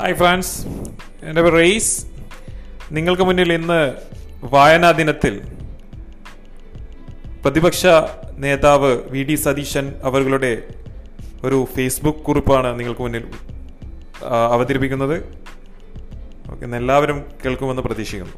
Hi France എന്റെ പേര് raise. നിങ്ങൾക്ക് മുന്നിൽ ഇന്ന് വായനാ ദിനത്തിൽ പ്രതിപക്ഷ നേതാവ് വി ഡി സതീശൻ അവരുടെ ഒരു ഫേസ്ബുക്ക് കുറിപ്പാണ് നിങ്ങൾക്ക് മുന്നിൽ അവതരിപ്പിക്കുന്നത്. ഓക്കെ എല്ലാവരും കേൾക്കുമെന്ന് പ്രതീക്ഷിക്കുന്നു.